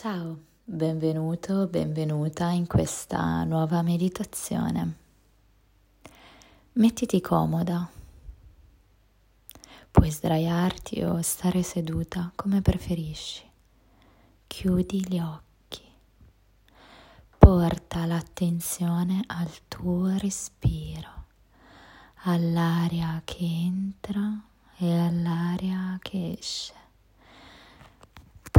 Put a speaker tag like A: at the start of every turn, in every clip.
A: Ciao, benvenuto, benvenuta in questa nuova meditazione. Mettiti comoda. Puoi sdraiarti o stare seduta come preferisci. Chiudi gli occhi. Porta l'attenzione al tuo respiro, all'aria che entra e all'aria che esce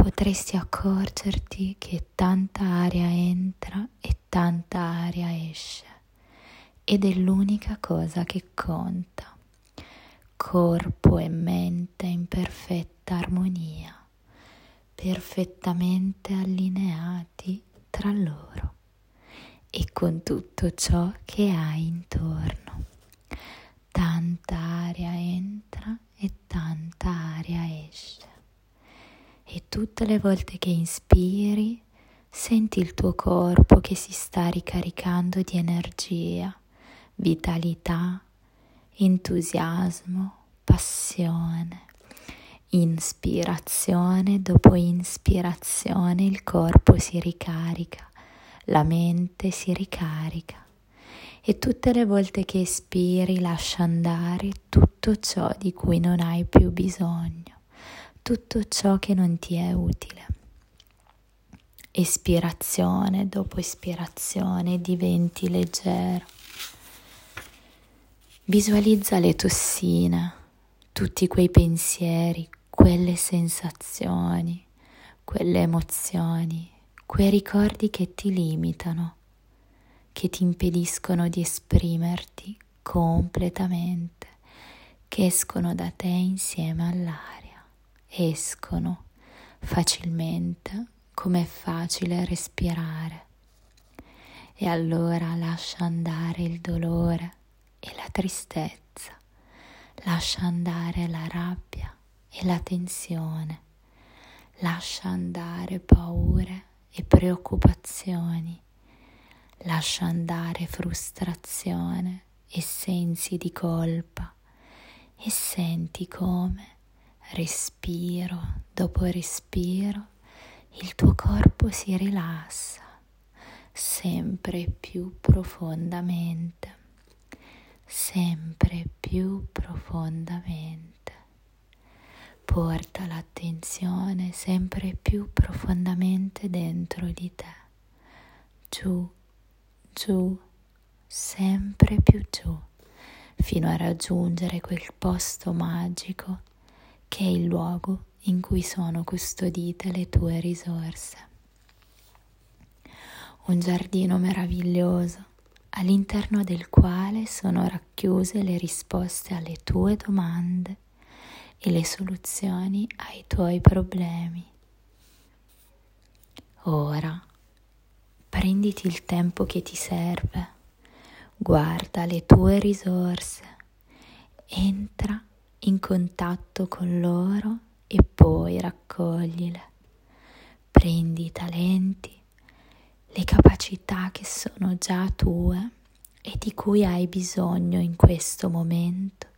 A: potresti accorgerti che tanta aria entra e tanta aria esce ed è l'unica cosa che conta. Corpo e mente in perfetta armonia, perfettamente allineati tra loro e con tutto ciò che hai intorno. Tanta aria entra e tanta aria esce e tutte le volte che inspiri senti il tuo corpo che si sta ricaricando di energia, vitalità, entusiasmo, passione. Inspirazione dopo inspirazione il corpo si ricarica, la mente si ricarica e tutte le volte che espiri lascia andare tutto ciò di cui non hai più bisogno tutto ciò che non ti è utile. Espirazione dopo espirazione diventi leggero. Visualizza le tossine, tutti quei pensieri, quelle sensazioni, quelle emozioni, quei ricordi che ti limitano, che ti impediscono di esprimerti completamente, che escono da te insieme all'aria escono facilmente come è facile respirare. E allora lascia andare il dolore e la tristezza, lascia andare la rabbia e la tensione, lascia andare paure e preoccupazioni, lascia andare frustrazione e sensi di colpa e senti come respiro dopo respiro, il tuo corpo si rilassa sempre più profondamente, sempre più profondamente. Porta l'attenzione sempre più profondamente dentro di te, giù, giù, sempre più giù, fino a raggiungere quel posto magico che è il luogo in cui sono custodite le tue risorse. Un giardino meraviglioso all'interno del quale sono racchiuse le risposte alle tue domande e le soluzioni ai tuoi problemi. Ora prenditi il tempo che ti serve, guarda le tue risorse, entra in contatto con loro e poi raccoglile. Prendi i talenti, le capacità che sono già tue e di cui hai bisogno in questo momento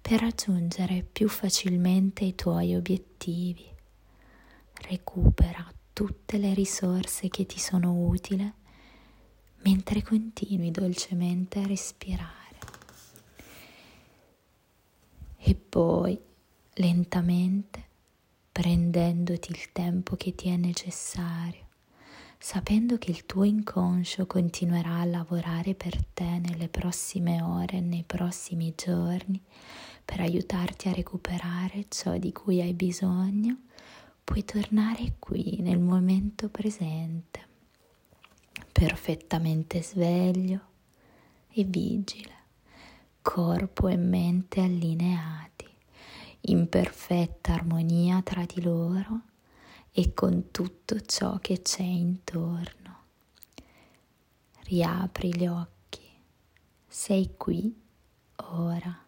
A: per raggiungere più facilmente i tuoi obiettivi. Recupera tutte le risorse che ti sono utili mentre continui dolcemente a respirare e poi lentamente prendendoti il tempo che ti è necessario, sapendo che il tuo inconscio continuerà a lavorare per te nelle prossime ore, nei prossimi giorni, per aiutarti a recuperare ciò di cui hai bisogno, puoi tornare qui nel momento presente, perfettamente sveglio e vigile corpo e mente allineati, in perfetta armonia tra di loro e con tutto ciò che c'è intorno. Riapri gli occhi, sei qui ora.